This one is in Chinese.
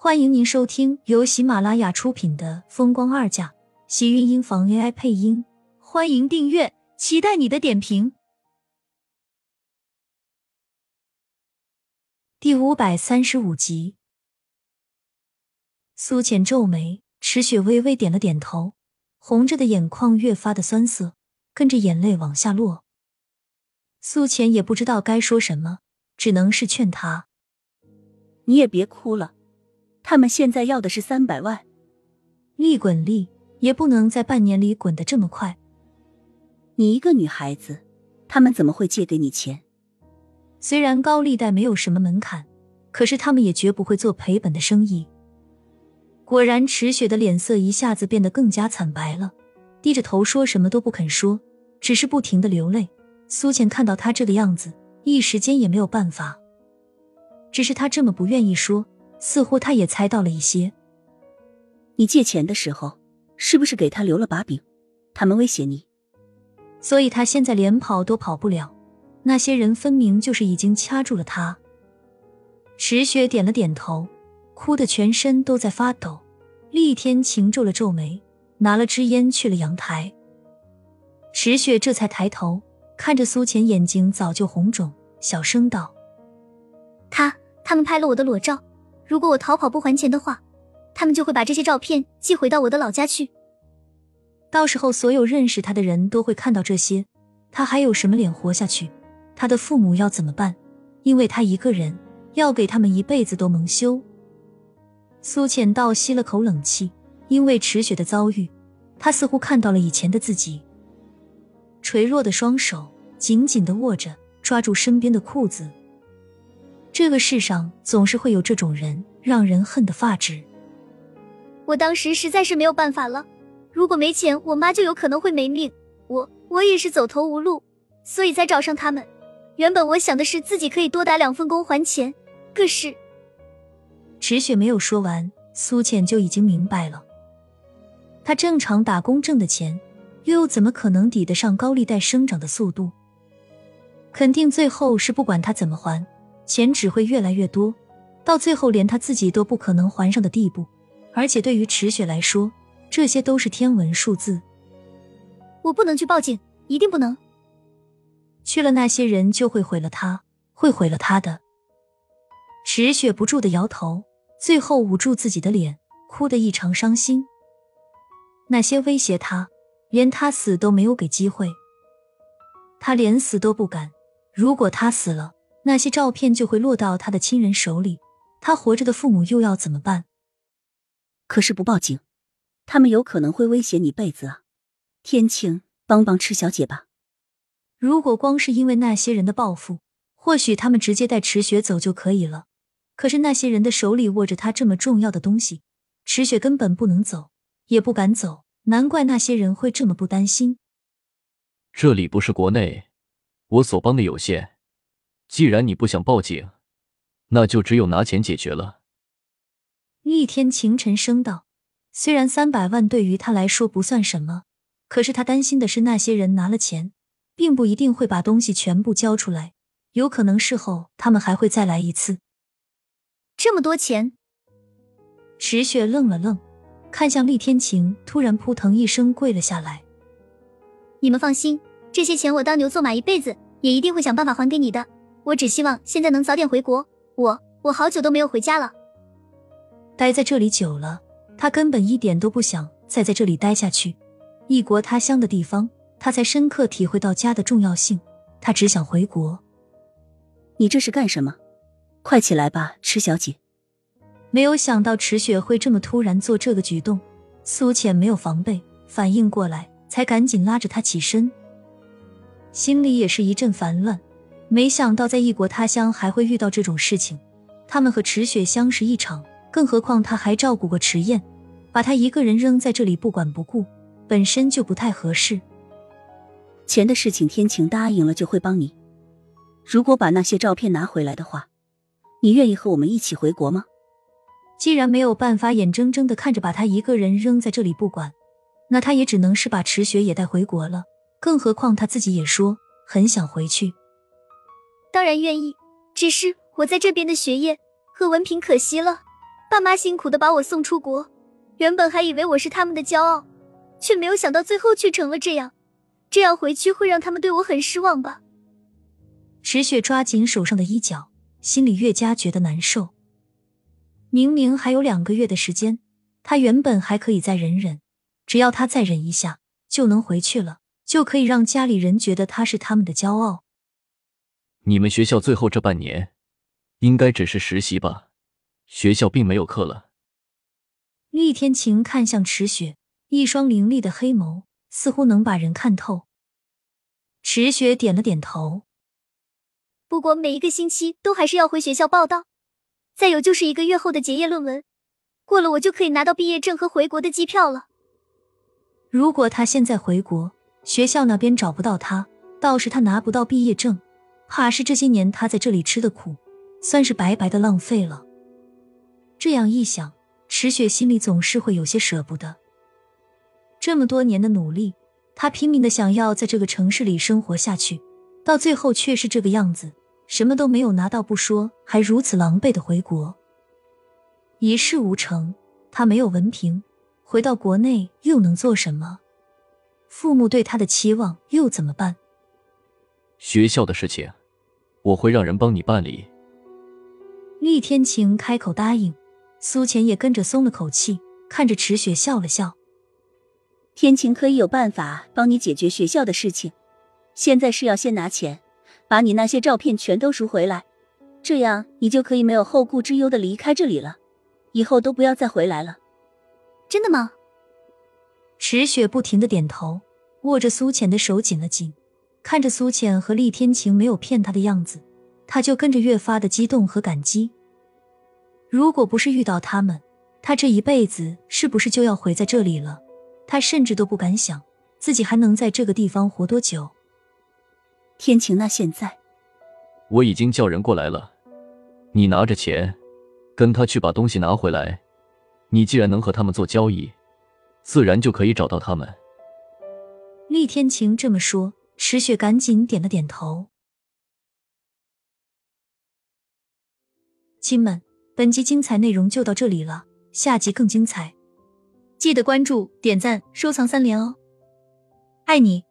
欢迎您收听由喜马拉雅出品的《风光二嫁》，喜运音房 AI 配音。欢迎订阅，期待你的点评。第五百三十五集，苏浅皱眉，池雪微微点了点头，红着的眼眶越发的酸涩，跟着眼泪往下落。苏浅也不知道该说什么，只能是劝他：“你也别哭了。”他们现在要的是三百万，利滚利也不能在半年里滚得这么快。你一个女孩子，他们怎么会借给你钱？虽然高利贷没有什么门槛，可是他们也绝不会做赔本的生意。果然，池雪的脸色一下子变得更加惨白了，低着头说什么都不肯说，只是不停的流泪。苏浅看到他这个样子，一时间也没有办法，只是他这么不愿意说。似乎他也猜到了一些。你借钱的时候，是不是给他留了把柄？他们威胁你，所以他现在连跑都跑不了。那些人分明就是已经掐住了他。池雪点了点头，哭得全身都在发抖。厉天晴皱了皱眉，拿了支烟去了阳台。池雪这才抬头看着苏浅，眼睛早就红肿，小声道：“他他们拍了我的裸照。”如果我逃跑不还钱的话，他们就会把这些照片寄回到我的老家去。到时候，所有认识他的人都会看到这些，他还有什么脸活下去？他的父母要怎么办？因为他一个人，要给他们一辈子都蒙羞。苏浅倒吸了口冷气，因为池雪的遭遇，他似乎看到了以前的自己。垂弱的双手紧紧的握着，抓住身边的裤子。这个世上总是会有这种人，让人恨得发指。我当时实在是没有办法了，如果没钱，我妈就有可能会没命。我我也是走投无路，所以才找上他们。原本我想的是自己可以多打两份工还钱，可是……池雪没有说完，苏浅就已经明白了。他正常打工挣的钱，又怎么可能抵得上高利贷生长的速度？肯定最后是不管他怎么还。钱只会越来越多，到最后连他自己都不可能还上的地步。而且对于池雪来说，这些都是天文数字。我不能去报警，一定不能。去了，那些人就会毁了他，会毁了他的。池雪不住的摇头，最后捂住自己的脸，哭得异常伤心。那些威胁他，连他死都没有给机会，他连死都不敢。如果他死了，那些照片就会落到他的亲人手里，他活着的父母又要怎么办？可是不报警，他们有可能会威胁你辈子啊！天晴，帮帮池小姐吧。如果光是因为那些人的报复，或许他们直接带池雪走就可以了。可是那些人的手里握着他这么重要的东西，池雪根本不能走，也不敢走。难怪那些人会这么不担心。这里不是国内，我所帮的有限。既然你不想报警，那就只有拿钱解决了。厉天晴沉声道：“虽然三百万对于他来说不算什么，可是他担心的是那些人拿了钱，并不一定会把东西全部交出来，有可能事后他们还会再来一次。这么多钱？”池雪愣了愣，看向厉天晴，突然扑腾一声跪了下来：“你们放心，这些钱我当牛做马一辈子，也一定会想办法还给你的。”我只希望现在能早点回国。我我好久都没有回家了，待在这里久了，他根本一点都不想再在这里待下去。异国他乡的地方，他才深刻体会到家的重要性。他只想回国。你这是干什么？快起来吧，池小姐。没有想到池雪会这么突然做这个举动，苏浅没有防备，反应过来才赶紧拉着他起身，心里也是一阵烦乱。没想到在异国他乡还会遇到这种事情，他们和池雪相识一场，更何况他还照顾过池燕，把他一个人扔在这里不管不顾，本身就不太合适。钱的事情，天晴答应了就会帮你。如果把那些照片拿回来的话，你愿意和我们一起回国吗？既然没有办法眼睁睁的看着把他一个人扔在这里不管，那他也只能是把池雪也带回国了。更何况他自己也说很想回去。当然愿意，只是我在这边的学业和文凭可惜了。爸妈辛苦的把我送出国，原本还以为我是他们的骄傲，却没有想到最后却成了这样。这样回去会让他们对我很失望吧？池雪抓紧手上的衣角，心里越加觉得难受。明明还有两个月的时间，她原本还可以再忍忍，只要她再忍一下，就能回去了，就可以让家里人觉得她是他们的骄傲。你们学校最后这半年，应该只是实习吧？学校并没有课了。厉天晴看向池雪，一双凌厉的黑眸似乎能把人看透。池雪点了点头。不过每一个星期都还是要回学校报道。再有就是一个月后的结业论文，过了我就可以拿到毕业证和回国的机票了。如果他现在回国，学校那边找不到他，倒是他拿不到毕业证，怕是这些年他在这里吃的苦，算是白白的浪费了。这样一想，池雪心里总是会有些舍不得。这么多年的努力，他拼命的想要在这个城市里生活下去，到最后却是这个样子。什么都没有拿到不说，还如此狼狈的回国，一事无成。他没有文凭，回到国内又能做什么？父母对他的期望又怎么办？学校的事情，我会让人帮你办理。厉天晴开口答应，苏浅也跟着松了口气，看着池雪笑了笑。天晴可以有办法帮你解决学校的事情，现在是要先拿钱。把你那些照片全都赎回来，这样你就可以没有后顾之忧的离开这里了，以后都不要再回来了。真的吗？池雪不停的点头，握着苏浅的手紧了紧，看着苏浅和厉天晴没有骗他的样子，他就跟着越发的激动和感激。如果不是遇到他们，他这一辈子是不是就要毁在这里了？他甚至都不敢想自己还能在这个地方活多久。天晴，那现在我已经叫人过来了，你拿着钱，跟他去把东西拿回来。你既然能和他们做交易，自然就可以找到他们。厉天晴这么说，池雪赶紧点了点头。亲们，本集精彩内容就到这里了，下集更精彩，记得关注、点赞、收藏三连哦，爱你。